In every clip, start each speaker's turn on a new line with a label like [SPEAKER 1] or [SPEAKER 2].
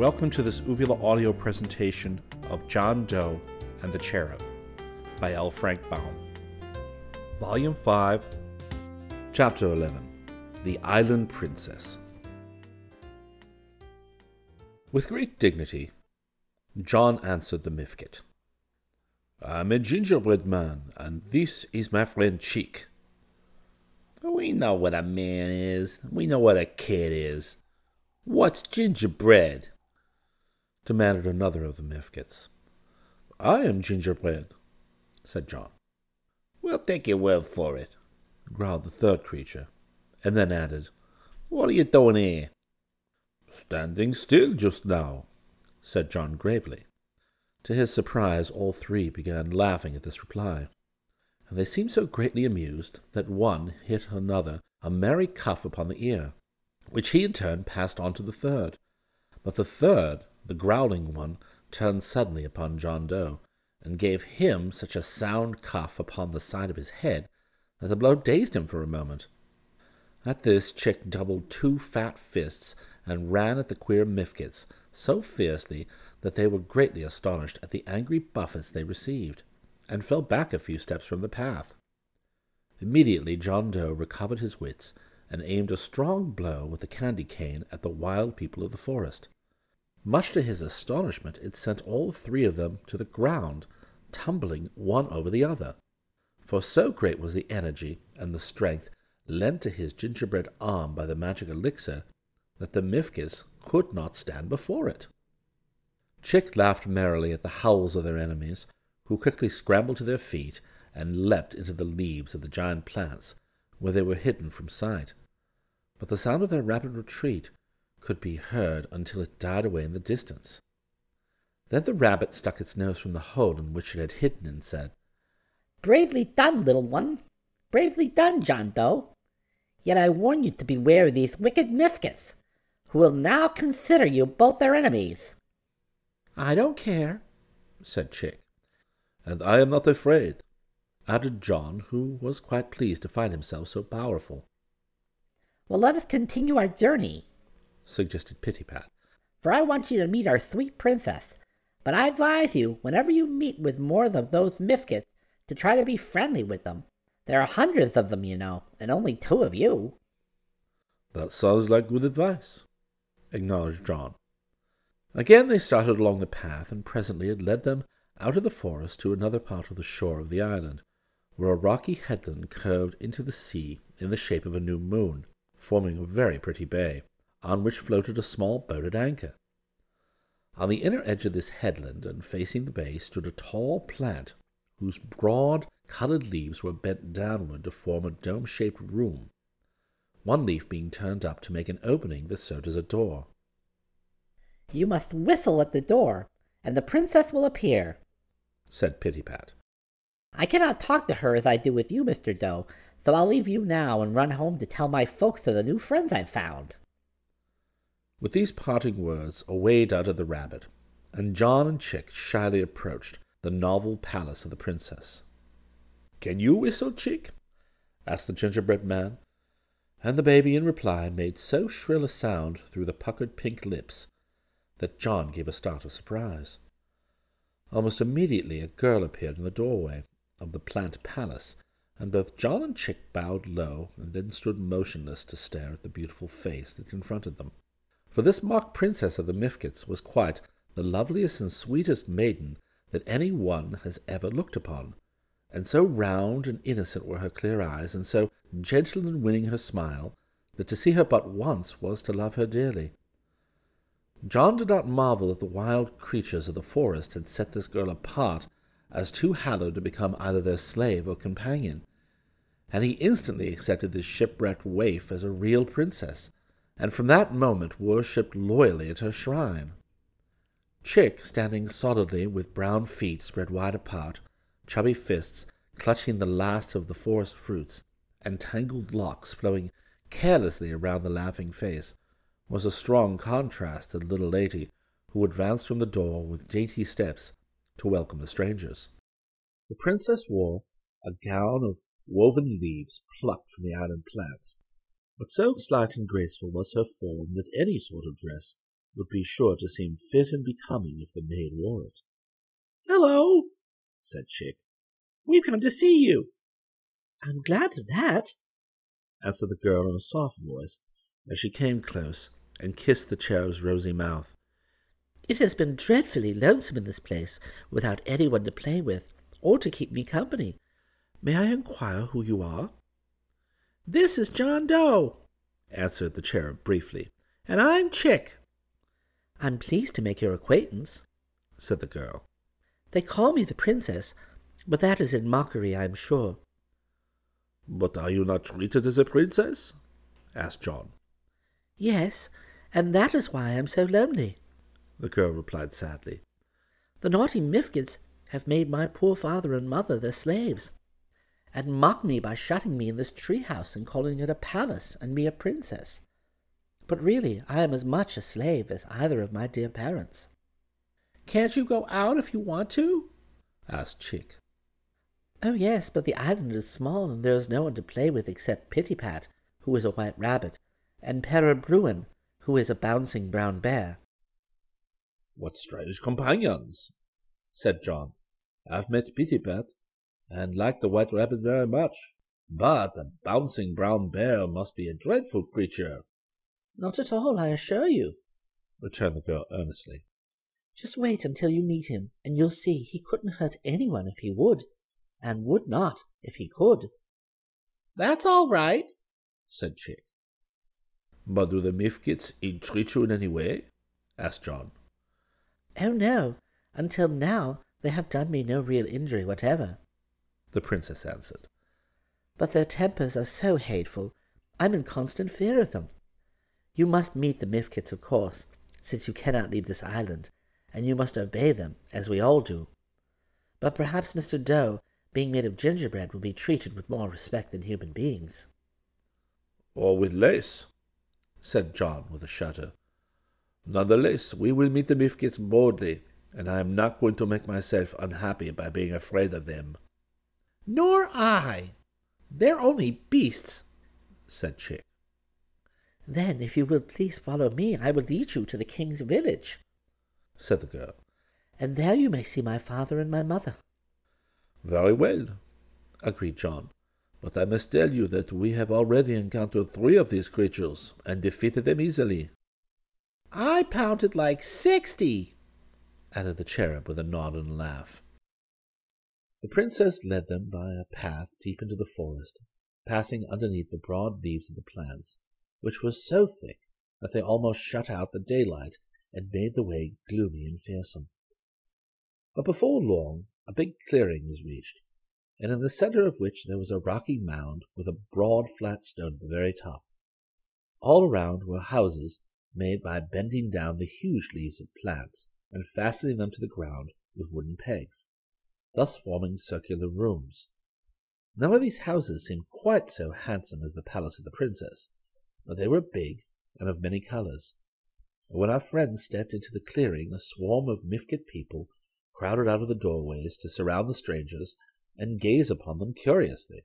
[SPEAKER 1] Welcome to this Uvula audio presentation of John Dough and the Cherub by L. Frank Baum. Volume 5, Chapter 11 The Island Princess. With great dignity, John answered the Mifket. I'm a gingerbread man, and this is my friend Chick.
[SPEAKER 2] We know what a man is. We know what a kid is. What's gingerbread?
[SPEAKER 1] Demanded another of the Mifkets. I am gingerbread, said John.
[SPEAKER 2] We'll take your word for it,
[SPEAKER 1] growled the third creature, and then added,
[SPEAKER 2] What are you doing here?
[SPEAKER 1] Standing still just now, said John gravely. To his surprise, all three began laughing at this reply, and they seemed so greatly amused that one hit another a merry cuff upon the ear, which he in turn passed on to the third. But the third, the growling one, turned suddenly upon John Dough, and gave him such a sound cuff upon the side of his head that the blow dazed him for a moment. At this Chick doubled two fat fists and ran at the queer Mifkets so fiercely that they were greatly astonished at the angry buffets they received, and fell back a few steps from the path. Immediately John Dough recovered his wits and aimed a strong blow with the candy cane at the wild people of the forest. Much to his astonishment, it sent all three of them to the ground, tumbling one over the other. For so great was the energy and the strength lent to his gingerbread arm by the magic elixir that the Mifkets could not stand before it. Chick laughed merrily at the howls of their enemies, who quickly scrambled to their feet and leapt into the leaves of the giant plants, where they were hidden from sight. But the sound of their rapid retreat could be heard until it died away in the distance. Then the rabbit stuck its nose from the hole in which it had hidden and said,
[SPEAKER 3] Bravely done, little one. Bravely done, John Dough. Yet I warn you to beware of these wicked Mifkets, who will now consider you both their enemies.
[SPEAKER 1] I don't care, said Chick. And I am not afraid, added John, who was quite pleased to find himself so powerful.
[SPEAKER 3] Well, let us continue our journey,
[SPEAKER 1] suggested Pittypat.
[SPEAKER 3] For I want you to meet our sweet princess. But I advise you, whenever you meet with more of those Mifkets, to try to be friendly with them. There are hundreds of them, you know, and only two of you.
[SPEAKER 1] That sounds like good advice, acknowledged John. Again they started along the path, and presently it led them out of the forest to another part of the shore of the island, where a rocky headland curved into the sea in the shape of a new moon, forming a very pretty bay on which floated a small boat at anchor. On the inner edge of this headland and facing the bay stood a tall plant whose broad colored leaves were bent downward to form a dome shaped room, one leaf being turned up to make an opening that served as a door.
[SPEAKER 3] You must whistle at the door, and the princess will appear,
[SPEAKER 1] said Pittypat.
[SPEAKER 3] I cannot talk to her as I do with you, Mr. Dough, so I'll leave you now and run home to tell my folks of the new friends I've found.
[SPEAKER 1] With these parting words, away darted the rabbit, and John and Chick shyly approached the novel palace of the princess. Can you whistle, Chick? asked the gingerbread man, and the baby in reply made so shrill a sound through the puckered pink lips that John gave a start of surprise. Almost immediately a girl appeared in the doorway of the plant palace, and both John and Chick bowed low and then stood motionless to stare at the beautiful face that confronted them for this mock princess of the Mifkets was quite the loveliest and sweetest maiden that any one has ever looked upon, and so round and innocent were her clear eyes, and so gentle and winning her smile, that to see her but once was to love her dearly. John did not marvel that the wild creatures of the forest had set this girl apart as too hallowed to become either their slave or companion, and he instantly accepted this shipwrecked waif as a real princess, and from that moment worshipped loyally at her shrine. Chick, standing solidly with brown feet spread wide apart, chubby fists clutching the last of the forest fruits, and tangled locks flowing carelessly around the laughing face, was a strong contrast to the little lady who advanced from the door with dainty steps to welcome the strangers. The princess wore a gown of woven leaves plucked from the island plants, but so slight and graceful was her form that any sort of dress would be sure to seem fit and becoming if the maid wore it. Hello, said Chick. We've come to see you.
[SPEAKER 3] I'm glad of that,
[SPEAKER 1] answered the girl in a soft voice as she came close and kissed the cherub's rosy mouth.
[SPEAKER 3] It has been dreadfully lonesome in this place without anyone to play with or to keep me company.
[SPEAKER 1] May I inquire who you are?
[SPEAKER 3] This is John Dough,
[SPEAKER 1] answered the cherub briefly, and I'm Chick.
[SPEAKER 3] I'm pleased to make your acquaintance,
[SPEAKER 1] said the girl.
[SPEAKER 3] They call me the princess, but that is in mockery, I am sure.
[SPEAKER 1] But are you not treated as a princess? asked John.
[SPEAKER 3] Yes, and that is why I am so lonely,
[SPEAKER 1] the girl replied sadly.
[SPEAKER 3] The naughty Mifkets have made my poor father and mother their slaves, and mock me by shutting me in this tree house and calling it a palace and me a princess. But really, I am as much a slave as either of my dear parents.
[SPEAKER 2] Can't you go out if you want to? asked Chick.
[SPEAKER 3] Oh, yes, but the island is small, and there is no one to play with except Pittypat, who is a white rabbit, and Para Bruin, who is a bouncing brown bear.
[SPEAKER 1] What strange companions, said John. I've met Pittypat, and like the white rabbit very much. But a bouncing brown bear must be a dreadful creature.
[SPEAKER 3] Not at all, I assure you,
[SPEAKER 1] returned the girl earnestly.
[SPEAKER 3] Just wait until you meet him, and you'll see he couldn't hurt anyone if he would, and would not if he could.
[SPEAKER 2] That's all right, said Chick.
[SPEAKER 1] But do the Mifkets entreat you in any way? asked John.
[SPEAKER 3] Oh, no. Until now, they have done me no real injury whatever,
[SPEAKER 1] the princess answered.
[SPEAKER 3] But their tempers are so hateful, I'm in constant fear of them. You must meet the Mifkets, of course, since you cannot leave this island, and you must obey them, as we all do. But perhaps Mr. Dough, being made of gingerbread, will be treated with more respect than human beings.
[SPEAKER 1] Or with lace, said John with a shudder. None the less, we will meet the Mifkets boldly, and I am not going to make myself unhappy by being afraid of them.
[SPEAKER 2] Nor I. They're only beasts, said Chick.
[SPEAKER 3] Then, if you will please follow me, I will lead you to the king's village,
[SPEAKER 1] said the girl.
[SPEAKER 3] And there you may see my father and my mother.
[SPEAKER 1] Very well, agreed John. But I must tell you that we have already encountered three of these creatures and defeated them easily.
[SPEAKER 2] I pounded like sixty,
[SPEAKER 1] added the cherub with a nod and a laugh. The princess led them by a path deep into the forest, passing underneath the broad leaves of the plants, which were so thick that they almost shut out the daylight and made the way gloomy and fearsome. But before long a big clearing was reached, and in the centre of which there was a rocky mound with a broad flat stone at the very top. All around were houses made by bending down the huge leaves of plants and fastening them to the ground with wooden pegs, thus forming circular rooms. None of these houses seemed quite so handsome as the palace of the princess, but they were big and of many colors. And when our friends stepped into the clearing, a swarm of Mifket people crowded out of the doorways to surround the strangers and gaze upon them curiously.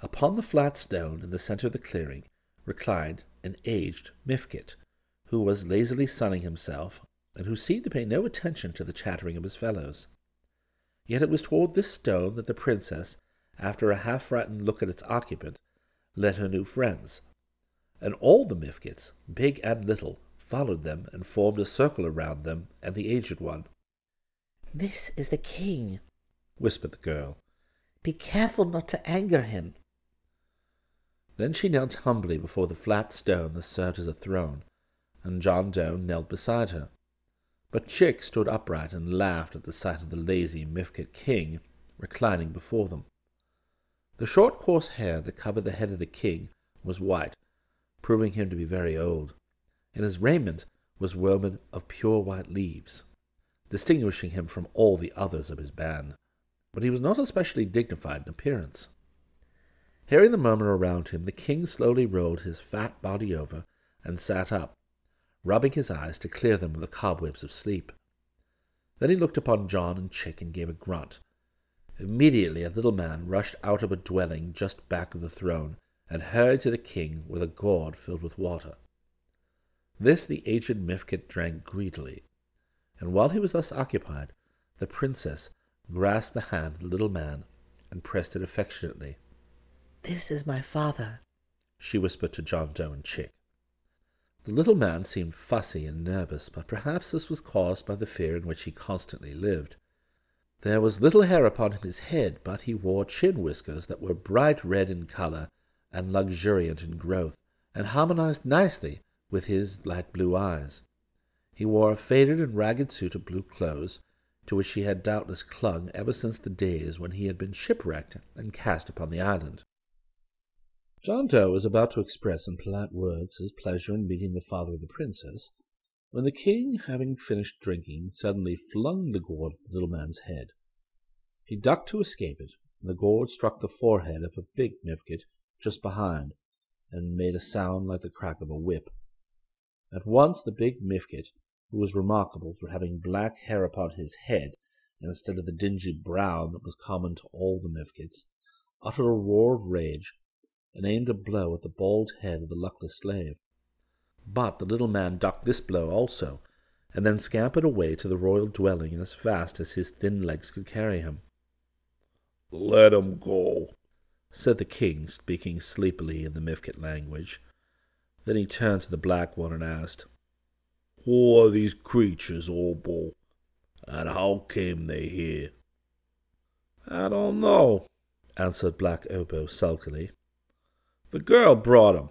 [SPEAKER 1] Upon the flat stone in the center of the clearing reclined an aged Mifket, who was lazily sunning himself, and who seemed to pay no attention to the chattering of his fellows. Yet it was toward this stone that the princess, after a half frightened look at its occupant, led her new friends. And all the Mifkets, big and little, followed them and formed a circle around them and the aged one.
[SPEAKER 3] This is the king,
[SPEAKER 1] whispered the girl.
[SPEAKER 3] Be careful not to anger him.
[SPEAKER 1] Then she knelt humbly before the flat stone that served as a throne, and John Dough knelt beside her. But Chick stood upright and laughed at the sight of the lazy Mifket king reclining before them. The short coarse hair that covered the head of the king was white, proving him to be very old, and his raiment was woven of pure white leaves, distinguishing him from all the others of his band. But he was not especially dignified in appearance. Hearing the murmur around him, the king slowly rolled his fat body over and sat up, rubbing his eyes to clear them of the cobwebs of sleep. Then he looked upon John and Chick and gave a grunt. Immediately a little man rushed out of a dwelling just back of the throne and hurried to the king with a gourd filled with water. This the aged Mifket drank greedily, and while he was thus occupied, the princess grasped the hand of the little man and pressed it affectionately.
[SPEAKER 3] This is my father,
[SPEAKER 1] she whispered to John Dough and Chick. The little man seemed fussy and nervous, but perhaps this was caused by the fear in which he constantly lived. There was little hair upon his head, but he wore chin whiskers that were bright red in color and luxuriant in growth, and harmonized nicely with his light blue eyes. He wore a faded and ragged suit of blue clothes, to which he had doubtless clung ever since the days when he had been shipwrecked and cast upon the island. John Dough was about to express in polite words his pleasure in meeting the father of the princess, when the king, having finished drinking, suddenly flung the gourd at the little man's head. He ducked to escape it, and the gourd struck the forehead of a big Mifket just behind, and made a sound like the crack of a whip. At once the big Mifket, who was remarkable for having black hair upon his head instead of the dingy brown that was common to all the Mifkets, uttered a roar of rage and aimed a blow at the bald head of the luckless slave. But the little man ducked this blow also, and then scampered away to the royal dwelling as fast as his thin legs could carry him.
[SPEAKER 2] Let him go,
[SPEAKER 1] said the king, speaking sleepily in the Mifket language. Then he turned to the black one and asked,
[SPEAKER 2] Who are these creatures, Obo, and how came they here?
[SPEAKER 1] I don't know, answered Black Obo sulkily. The girl brought 'em.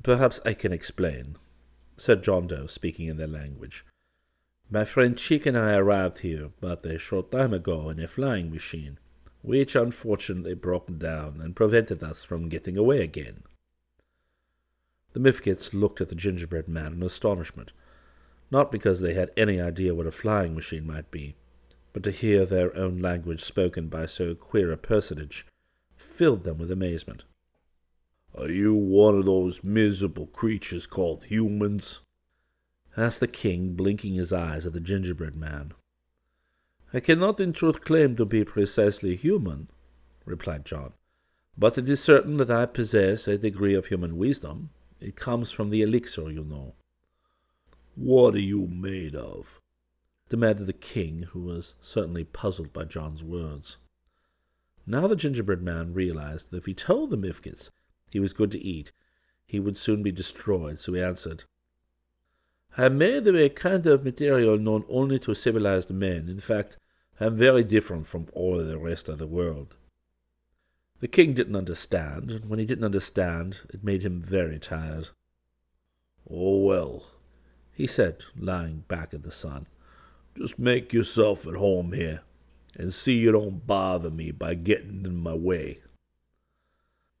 [SPEAKER 1] Perhaps I can explain, said John Dough, speaking in their language. My friend Chick and I arrived here but a short time ago in a flying machine, which unfortunately broke down and prevented us from getting away again. The Mifkets looked at the gingerbread man in astonishment, not because they had any idea what a flying machine might be, but to hear their own language spoken by so queer a personage filled them with amazement.
[SPEAKER 2] Are you one of those miserable creatures called humans?
[SPEAKER 1] asked the king, blinking his eyes at the gingerbread man. I cannot in truth claim to be precisely human, replied John, but it is certain that I possess a degree of human wisdom. It comes from the elixir, you know.
[SPEAKER 2] What are you made of?
[SPEAKER 1] demanded the king, who was certainly puzzled by John's words. Now the gingerbread man realized that if he told the Mifkets he was good to eat, he would soon be destroyed, so he answered, I am made of a kind of material known only to civilized men. In fact, I am very different from all the rest of the world. The king didn't understand, and when he didn't understand, it made him very tired.
[SPEAKER 2] Oh, well,
[SPEAKER 1] he said, lying back in the sun.
[SPEAKER 2] Just make yourself at home here, and see you don't bother me by getting in my way.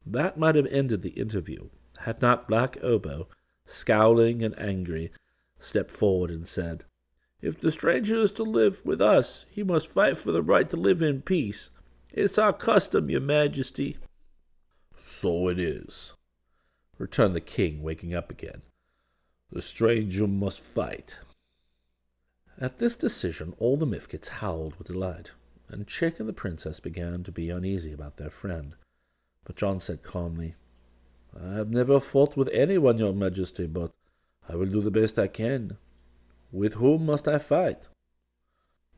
[SPEAKER 1] That might have ended the interview, had not Black Obo, scowling and angry, stepped forward and said, If the stranger is to live with us, he must fight for the right to live in peace. It's our custom, your majesty.
[SPEAKER 2] So it is,
[SPEAKER 1] returned the king, waking up again.
[SPEAKER 2] The stranger must fight.
[SPEAKER 1] At this decision, all the Mifkets howled with delight, and Chick and the princess began to be uneasy about their friend. But John said calmly, I have never fought with anyone, your majesty, but I will do the best I can. With whom must I fight?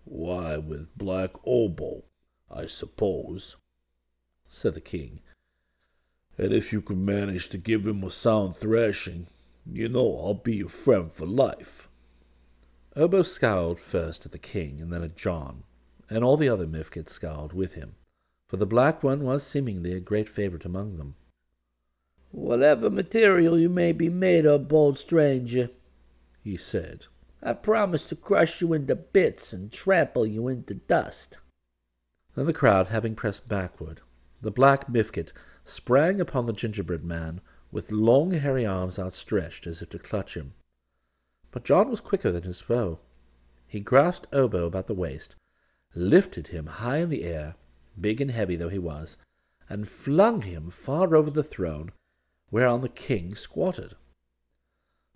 [SPEAKER 2] Why, with Black Obo, I suppose, said the king. And if you can manage to give him a sound thrashing, you know I'll be your friend for life.
[SPEAKER 1] Obo scowled first at the king and then at John, and all the other Mifkets scowled with him for the black one was seemingly a great favorite among them.
[SPEAKER 3] Whatever material you may be made of, bold stranger, he said, I promise to crush you into bits and trample you into dust.
[SPEAKER 1] Then the crowd having pressed backward, the black Mifket sprang upon the gingerbread man with long hairy arms outstretched as if to clutch him. But John was quicker than his foe. He grasped Obo about the waist, lifted him high in the air, big and heavy though he was, and flung him far over the throne, whereon the king squatted.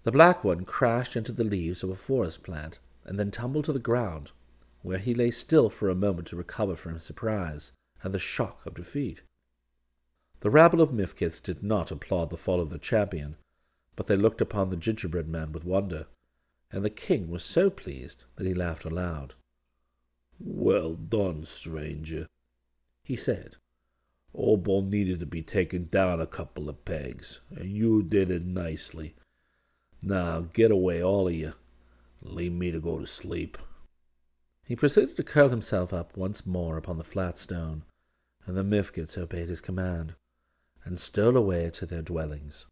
[SPEAKER 1] The black one crashed into the leaves of a forest plant, and then tumbled to the ground, where he lay still for a moment to recover from surprise and the shock of defeat. The rabble of Mifkets did not applaud the fall of the champion, but they looked upon the gingerbread man with wonder, and the king was so pleased that he laughed aloud.
[SPEAKER 2] Well done, stranger, he said. Obo needed to be taken down a couple of pegs, and you did it nicely. Now get away, all of you. Leave me to go to sleep.
[SPEAKER 1] He proceeded to curl himself up once more upon the flat stone, and the Mifkets obeyed his command, and stole away to their dwellings.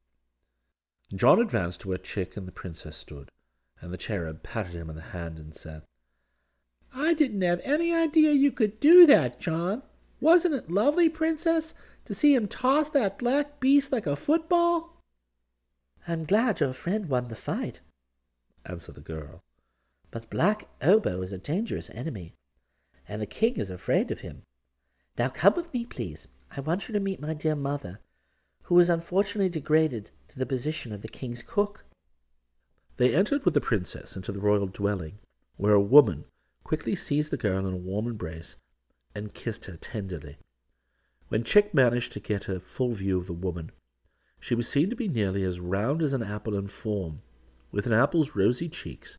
[SPEAKER 1] John advanced to where Chick and the princess stood, and the cherub patted him on the hand and said,
[SPEAKER 3] I didn't have any idea you could do that, John. Wasn't it lovely, Princess, to see him toss that black beast like a football? I'm glad your friend won the fight, answered the girl. But Black Obo is a dangerous enemy, and the king is afraid of him. Now come with me, please. I want you to meet my dear mother, who was unfortunately degraded to the position of the king's cook.
[SPEAKER 1] They entered with the princess into the royal dwelling, where a woman quickly seized the girl in a warm embrace and kissed her tenderly. When Chick managed to get a full view of the woman, she was seen to be nearly as round as an apple in form, with an apple's rosy cheeks,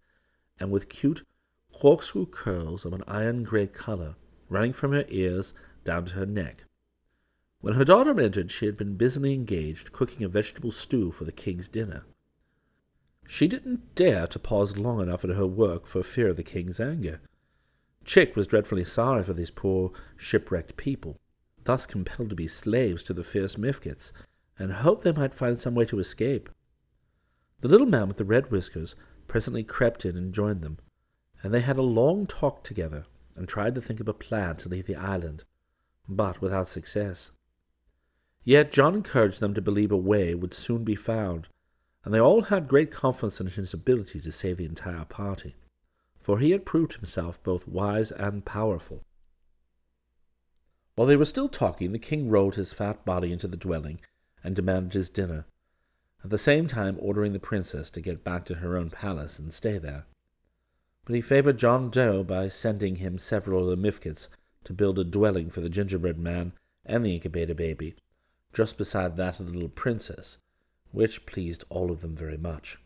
[SPEAKER 1] and with cute corkscrew curls of an iron grey colour running from her ears down to her neck. When her daughter entered, she had been busily engaged cooking a vegetable stew for the king's dinner. She didn't dare to pause long enough at her work for fear of the king's anger. Chick was dreadfully sorry for these poor shipwrecked people, thus compelled to be slaves to the fierce Mifkets, and hoped they might find some way to escape. The little man with the red whiskers presently crept in and joined them, and they had a long talk together and tried to think of a plan to leave the island, but without success. Yet John encouraged them to believe a way would soon be found, and they all had great confidence in his ability to save the entire party for he had proved himself both wise and powerful. While they were still talking, the king rolled his fat body into the dwelling and demanded his dinner, at the same time ordering the princess to get back to her own palace and stay there. But he favored John Dough by sending him several of the Mifkets to build a dwelling for the gingerbread man and the incubator baby, just beside that of the little princess, which pleased all of them very much.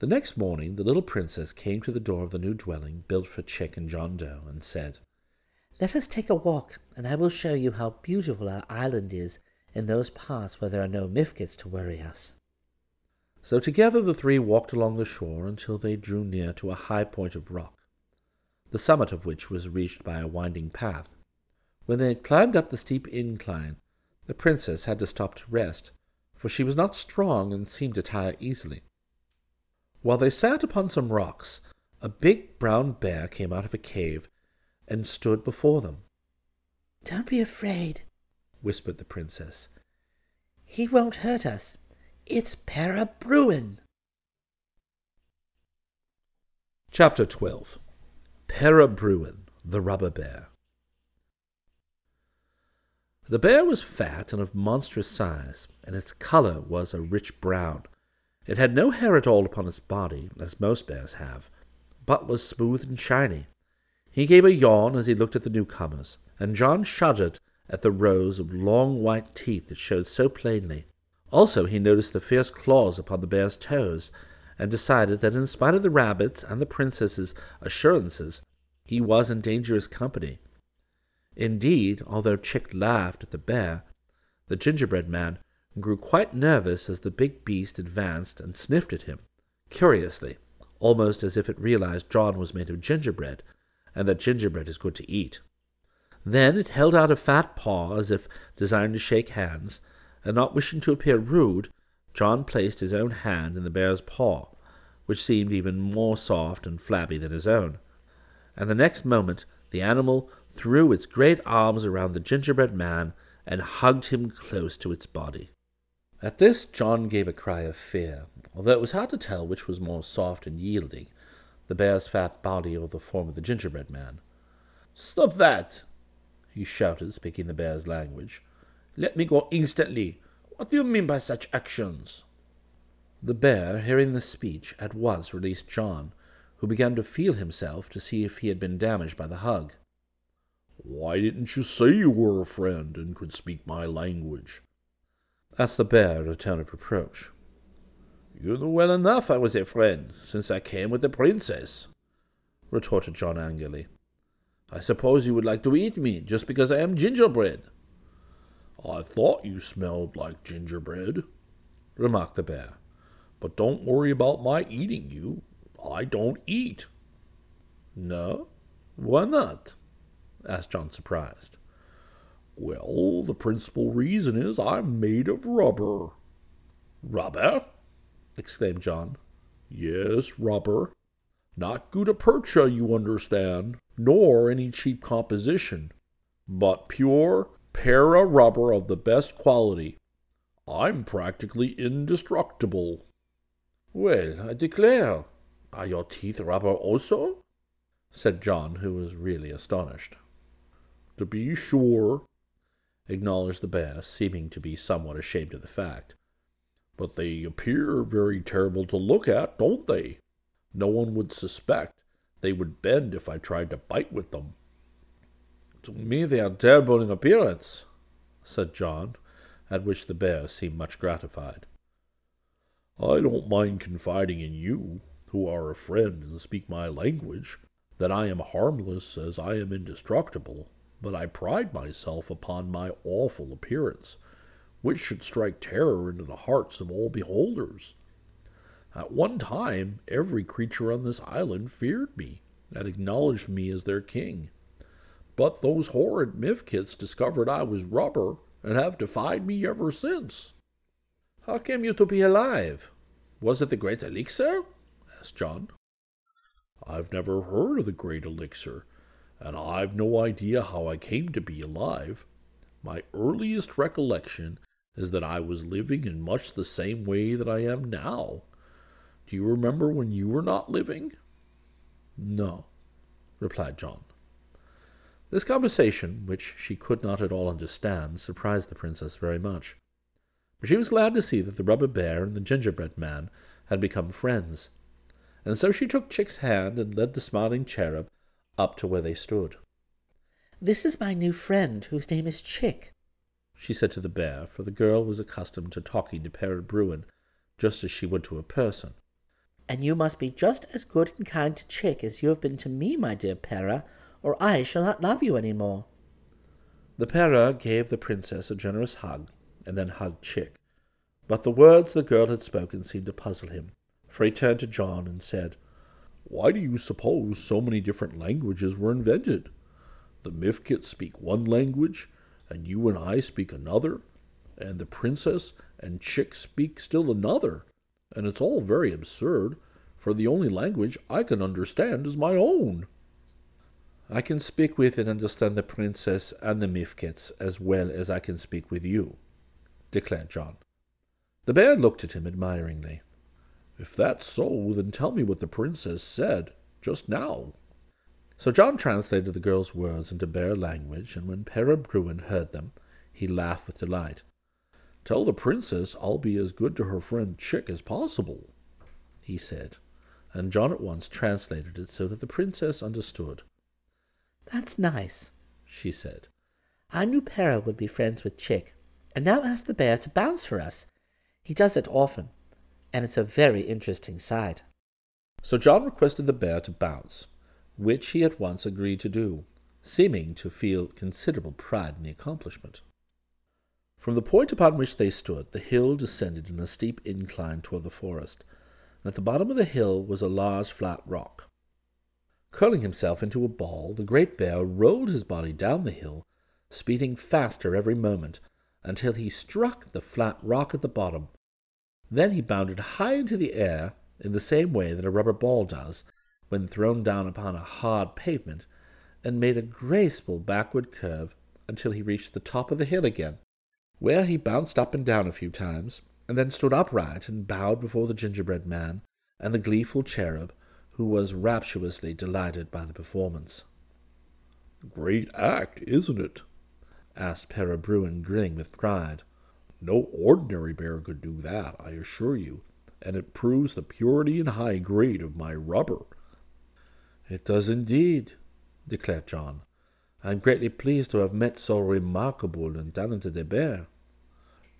[SPEAKER 1] The next morning the little princess came to the door of the new dwelling built for Chick and John Dough, and said,
[SPEAKER 3] Let us take a walk, and I will show you how beautiful our island is in those parts where there are no Mifkets to worry us.
[SPEAKER 1] So together the three walked along the shore until they drew near to a high point of rock, the summit of which was reached by a winding path. When they had climbed up the steep incline, the princess had to stop to rest, for she was not strong and seemed to tire easily. While they sat upon some rocks, a big brown bear came out of a cave and stood before them.
[SPEAKER 3] Don't be afraid, whispered the princess. He won't hurt us. It's Para Bruin.
[SPEAKER 1] Chapter 12 Para Bruin, the Rubber Bear. The bear was fat and of monstrous size, and its color was a rich brown, it had no hair at all upon its body, as most bears have, but was smooth and shiny. He gave a yawn as he looked at the newcomers, and John shuddered at the rows of long white teeth that showed so plainly. Also, he noticed the fierce claws upon the bear's toes, and decided that in spite of the rabbit's and the princess's assurances, he was in dangerous company. Indeed, although Chick laughed at the bear, the gingerbread man and grew quite nervous as the big beast advanced and sniffed at him, curiously, almost as if it realized John was made of gingerbread, and that gingerbread is good to eat. Then it held out a fat paw as if desiring to shake hands, and not wishing to appear rude, John placed his own hand in the bear's paw, which seemed even more soft and flabby than his own. And the next moment the animal threw its great arms around the gingerbread man and hugged him close to its body. At this, John gave a cry of fear, although it was hard to tell which was more soft and yielding, the bear's fat body or the form of the gingerbread man.
[SPEAKER 2] Stop that! he shouted, speaking the bear's language. Let me go instantly. What do you mean by such actions?
[SPEAKER 1] The bear, hearing this speech, at once released John, who began to feel himself to see if he had been damaged by the hug.
[SPEAKER 2] Why didn't you say you were a friend and could speak my language?
[SPEAKER 1] Asked the bear in a tone of reproach.
[SPEAKER 2] You know well enough I was a friend, since I came with the princess, retorted John angrily. I suppose you would like to eat me just because I am gingerbread. I thought you smelled like gingerbread, remarked the bear. But don't worry about my eating you. I don't eat.
[SPEAKER 1] No? Why not? asked John, surprised.
[SPEAKER 2] Well, the principal reason is I'm made of rubber.
[SPEAKER 1] Rubber? exclaimed John.
[SPEAKER 2] Yes, rubber. Not gutta percha, you understand, nor any cheap composition, but pure para rubber of the best quality. I'm practically indestructible.
[SPEAKER 1] Well, I declare, are your teeth rubber also? said John, who was really astonished.
[SPEAKER 2] To be sure,
[SPEAKER 1] acknowledged the bear, seeming to be somewhat ashamed of the fact.
[SPEAKER 2] But they appear very terrible to look at, don't they? No one would suspect. They would bend if I tried to bite with them.
[SPEAKER 1] To me, they are terrible in appearance, said John, at which the bear seemed much gratified.
[SPEAKER 2] I don't mind confiding in you, who are a friend and speak my language, that I am harmless as I am indestructible, but I pride myself upon my awful appearance, which should strike terror into the hearts of all beholders. At one time, every creature on this island feared me and acknowledged me as their king. But those horrid Mifkets discovered I was rubber and have defied me ever since.
[SPEAKER 1] How came you to be alive? Was it the great elixir? asked John.
[SPEAKER 2] I've never heard of the great elixir, and I've no idea how I came to be alive. My earliest recollection is that I was living in much the same way that I am now, do you remember when you were not living?
[SPEAKER 1] No, replied John. This conversation, which she could not at all understand, surprised the princess very much. But she was glad to see that the rubber bear and the gingerbread man had become friends, and so she took Chick's hand and led the smiling cherub up to where they stood.
[SPEAKER 3] This is my new friend, whose name is Chick,
[SPEAKER 1] she said to the bear, for the girl was accustomed to talking to Para Bruin just as she would to a person
[SPEAKER 3] and you must be just as good and kind to Chick as you have been to me, my dear Para, or I shall not love you any more.
[SPEAKER 1] The Para gave the princess a generous hug, and then hugged Chick. But the words the girl had spoken seemed to puzzle him, for he turned to John and said,
[SPEAKER 2] Why do you suppose so many different languages were invented? The Mifkets speak one language, and you and I speak another, and the princess and Chick speak still another and it's all very absurd, for the only language I can understand is my own.
[SPEAKER 1] I can speak with and understand the princess and the Mifkets as well as I can speak with you, declared John. The bear looked at him admiringly.
[SPEAKER 2] If that's so, then tell me what the princess said just now.
[SPEAKER 1] So John translated the girl's words into bear language, and when Para Bruin heard them, he laughed with delight.
[SPEAKER 2] Tell the princess I'll be as good to her friend Chick as possible, he said,
[SPEAKER 1] and John at once translated it so that the princess understood.
[SPEAKER 3] That's nice, she said. I knew Para would be friends with Chick, and now ask the bear to bounce for us. He does it often, and it's a very interesting sight.
[SPEAKER 1] So John requested the bear to bounce, which he at once agreed to do, seeming to feel considerable pride in the accomplishment. From the point upon which they stood, the hill descended in a steep incline toward the forest, and at the bottom of the hill was a large flat rock. Curling himself into a ball, the great bear rolled his body down the hill, speeding faster every moment, until he struck the flat rock at the bottom. Then he bounded high into the air in the same way that a rubber ball does when thrown down upon a hard pavement, and made a graceful backward curve until he reached the top of the hill again where he bounced up and down a few times, and then stood upright and bowed before the gingerbread man and the gleeful cherub, who was rapturously delighted by the performance.
[SPEAKER 2] Great act, isn't it?
[SPEAKER 1] asked Para Bruin, grinning with pride.
[SPEAKER 2] No ordinary bear could do that, I assure you, and it proves the purity and high grade of my rubber.
[SPEAKER 1] It does indeed, declared John. I am greatly pleased to have met so remarkable and talented a bear.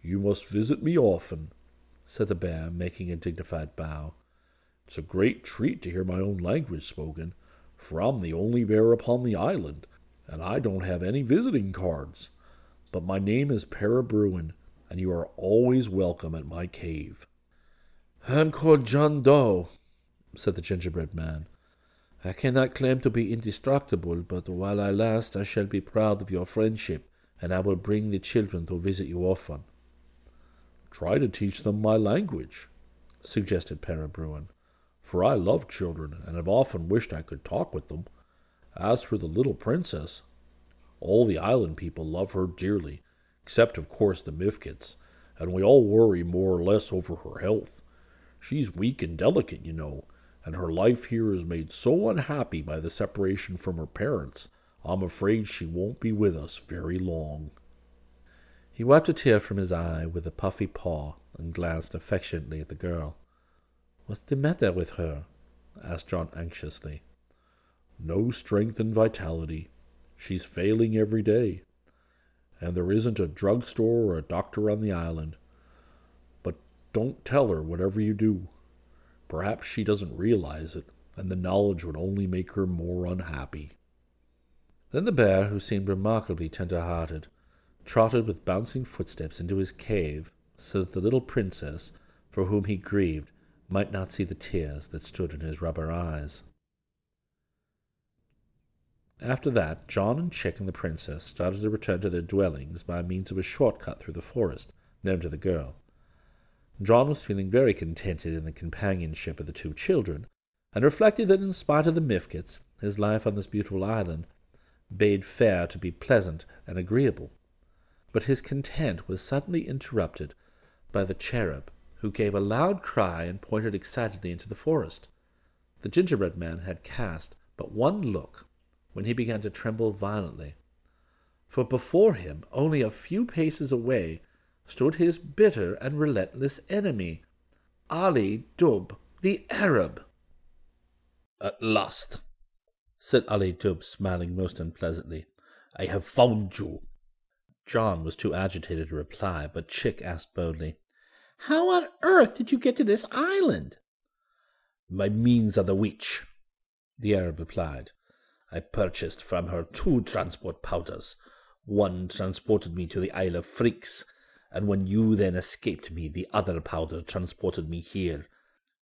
[SPEAKER 2] You must visit me often, said the bear, making a dignified bow. It's a great treat to hear my own language spoken, for I'm the only bear upon the island, and I don't have any visiting cards. But my name is Para Bruin, and you are always welcome at my cave.
[SPEAKER 1] I'm called John Dough, said the gingerbread man. I cannot claim to be indestructible, but while I last, I shall be proud of your friendship, and I will bring the children to visit you often.
[SPEAKER 2] Try to teach them my language, suggested Para Bruin for I love children and have often wished I could talk with them. As for the little princess, all the island people love her dearly, except, of course, the Mifkets, and we all worry more or less over her health. She's weak and delicate, you know, and her life here is made so unhappy by the separation from her parents, I'm afraid she won't be with us very long.
[SPEAKER 1] He wiped a tear from his eye with a puffy paw and glanced affectionately at the girl. What's the matter with her? asked John anxiously.
[SPEAKER 2] No strength and vitality. She's failing every day. And there isn't a drugstore or a doctor on the island. But don't tell her whatever you do. Perhaps she doesn't realize it, and the knowledge would only make her more unhappy.
[SPEAKER 1] Then the bear, who seemed remarkably tender hearted, trotted with bouncing footsteps into his cave so that the little princess, for whom he grieved, might not see the tears that stood in his rubber eyes. After that, John and Chick and the princess started to return to their dwellings by means of a short cut through the forest, known to the girl. John was feeling very contented in the companionship of the two children, and reflected that in spite of the Mifkets, his life on this beautiful island bade fair to be pleasant and agreeable. But his content was suddenly interrupted by the cherub who gave a loud cry and pointed excitedly into the forest. The gingerbread man had cast but one look when he began to tremble violently. For before him, only a few paces away, stood his bitter and relentless enemy, Ali Dub, the Arab.
[SPEAKER 2] At last, said Ali Dub, smiling most unpleasantly, I have found you.
[SPEAKER 1] John was too agitated to reply, but Chick asked boldly,
[SPEAKER 3] how on earth did you get to this island?
[SPEAKER 2] By means of the witch, the Arab replied. I purchased from her two transport powders. One transported me to the Isle of Phreex, and when you then escaped me, the other powder transported me here.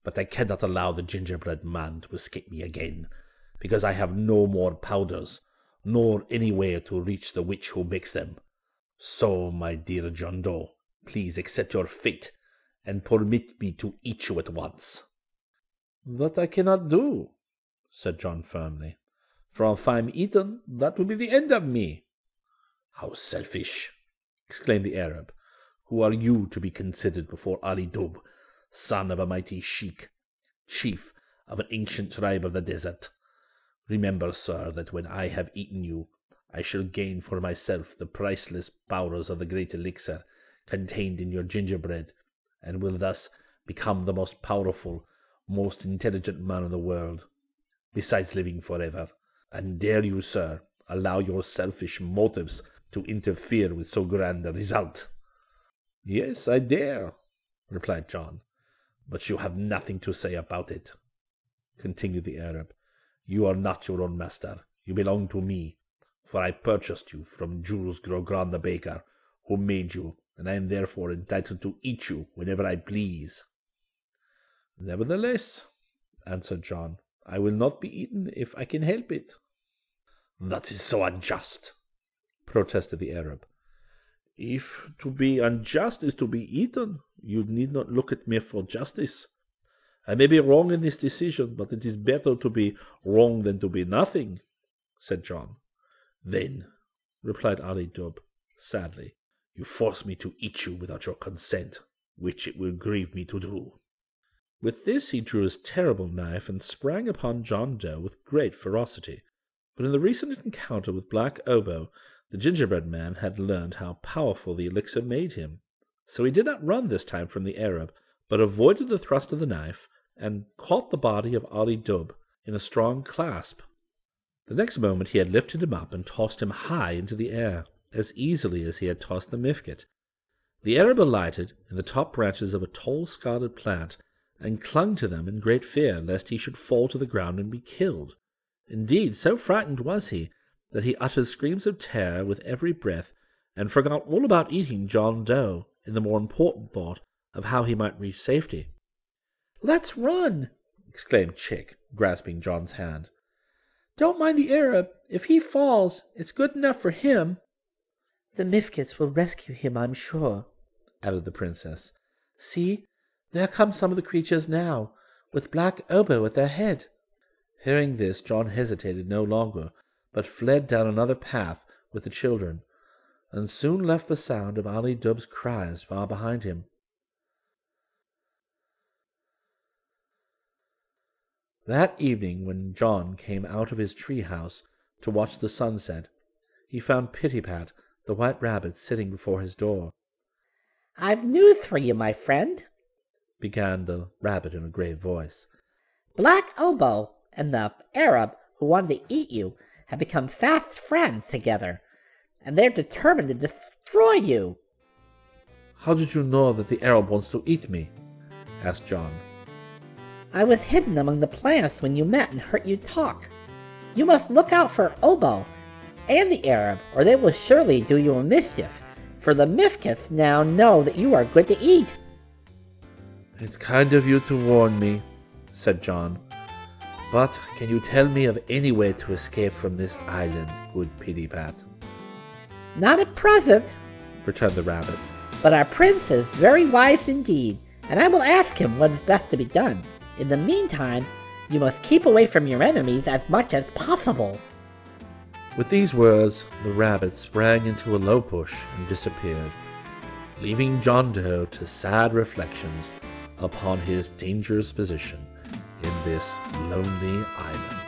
[SPEAKER 2] But I cannot allow the gingerbread man to escape me again, because I have no more powders, nor any way to reach the witch who makes them. So, my dear John Dough, please accept your fate and permit me to eat you at once.
[SPEAKER 1] That I cannot do, said John firmly. For if I am eaten, that will be the end of me.
[SPEAKER 2] How selfish! exclaimed the Arab. Who are you to be considered before Ali Dub, son of a mighty sheik, chief of an ancient tribe of the desert? Remember, sir, that when I have eaten you, I shall gain for myself the priceless powers of the great elixir contained in your gingerbread, and will thus become the most powerful, most intelligent man in the world, besides living forever. And dare you, sir, allow your selfish motives to interfere with so grand a result?
[SPEAKER 1] Yes, I dare, replied John.
[SPEAKER 2] But you have nothing to say about it, continued the Arab. You are not your own master. You belong to me, for I purchased you from Jules Grogrande the baker, who made you and I am therefore entitled to eat you whenever I please.
[SPEAKER 1] Nevertheless, answered John, I will not be eaten if I can help it.
[SPEAKER 2] That is so unjust, protested the Arab.
[SPEAKER 1] If to be unjust is to be eaten, you need not look at me for justice. I may be wrong in this decision, but it is better to be wrong than to be nothing, said John.
[SPEAKER 2] Then, replied Ali Dubh, sadly, you force me to eat you without your consent, which it will grieve me to do.
[SPEAKER 1] With this he drew his terrible knife and sprang upon John Dough with great ferocity. But in the recent encounter with Black Obo, the gingerbread man had learned how powerful the elixir made him. So he did not run this time from the Arab, but avoided the thrust of the knife and caught the body of Ali Dubh in a strong clasp. The next moment he had lifted him up and tossed him high into the air as easily as he had tossed the Mifket. The Arab alighted in the top branches of a tall scarlet plant and clung to them in great fear lest he should fall to the ground and be killed. Indeed, so frightened was he that he uttered screams of terror with every breath and forgot all about eating John Dough in the more important thought of how he might reach safety.
[SPEAKER 4] Let's run! exclaimed Chick, grasping John's hand. Don't mind the Arab. If he falls, it's good enough for him.
[SPEAKER 3] The Mifkets will rescue him, I'm sure, added the princess.
[SPEAKER 4] See, there come some of the creatures now, with Black Obo at their head.
[SPEAKER 1] Hearing this, John hesitated no longer, but fled down another path with the children, and soon left the sound of Ali Dubh's cries far behind him. That evening, when John came out of his tree house to watch the sunset, he found Pittypat, the white rabbit, sitting before his door.
[SPEAKER 3] I've news for you, my friend,
[SPEAKER 1] began the rabbit in a grave voice.
[SPEAKER 3] Black Obo and the Arab who wanted to eat you have become fast friends together, and they're determined to destroy you.
[SPEAKER 1] How did you know that the Arab wants to eat me? asked John.
[SPEAKER 3] I was hidden among the plants when you met and heard you talk. You must look out for Obo and the Arab, or they will surely do you a mischief, for the Mifkets now know that you are good to eat.
[SPEAKER 1] It's kind of you to warn me, said John. But can you tell me of any way to escape from this island, good Pittypat?
[SPEAKER 3] Not at present,
[SPEAKER 1] returned the rabbit.
[SPEAKER 3] But our prince is very wise indeed, and I will ask him what is best to be done. In the meantime, you must keep away from your enemies as much as possible.
[SPEAKER 1] With these words, the rabbit sprang into a low bush and disappeared, leaving John Dough to sad reflections upon his dangerous position in this lonely island.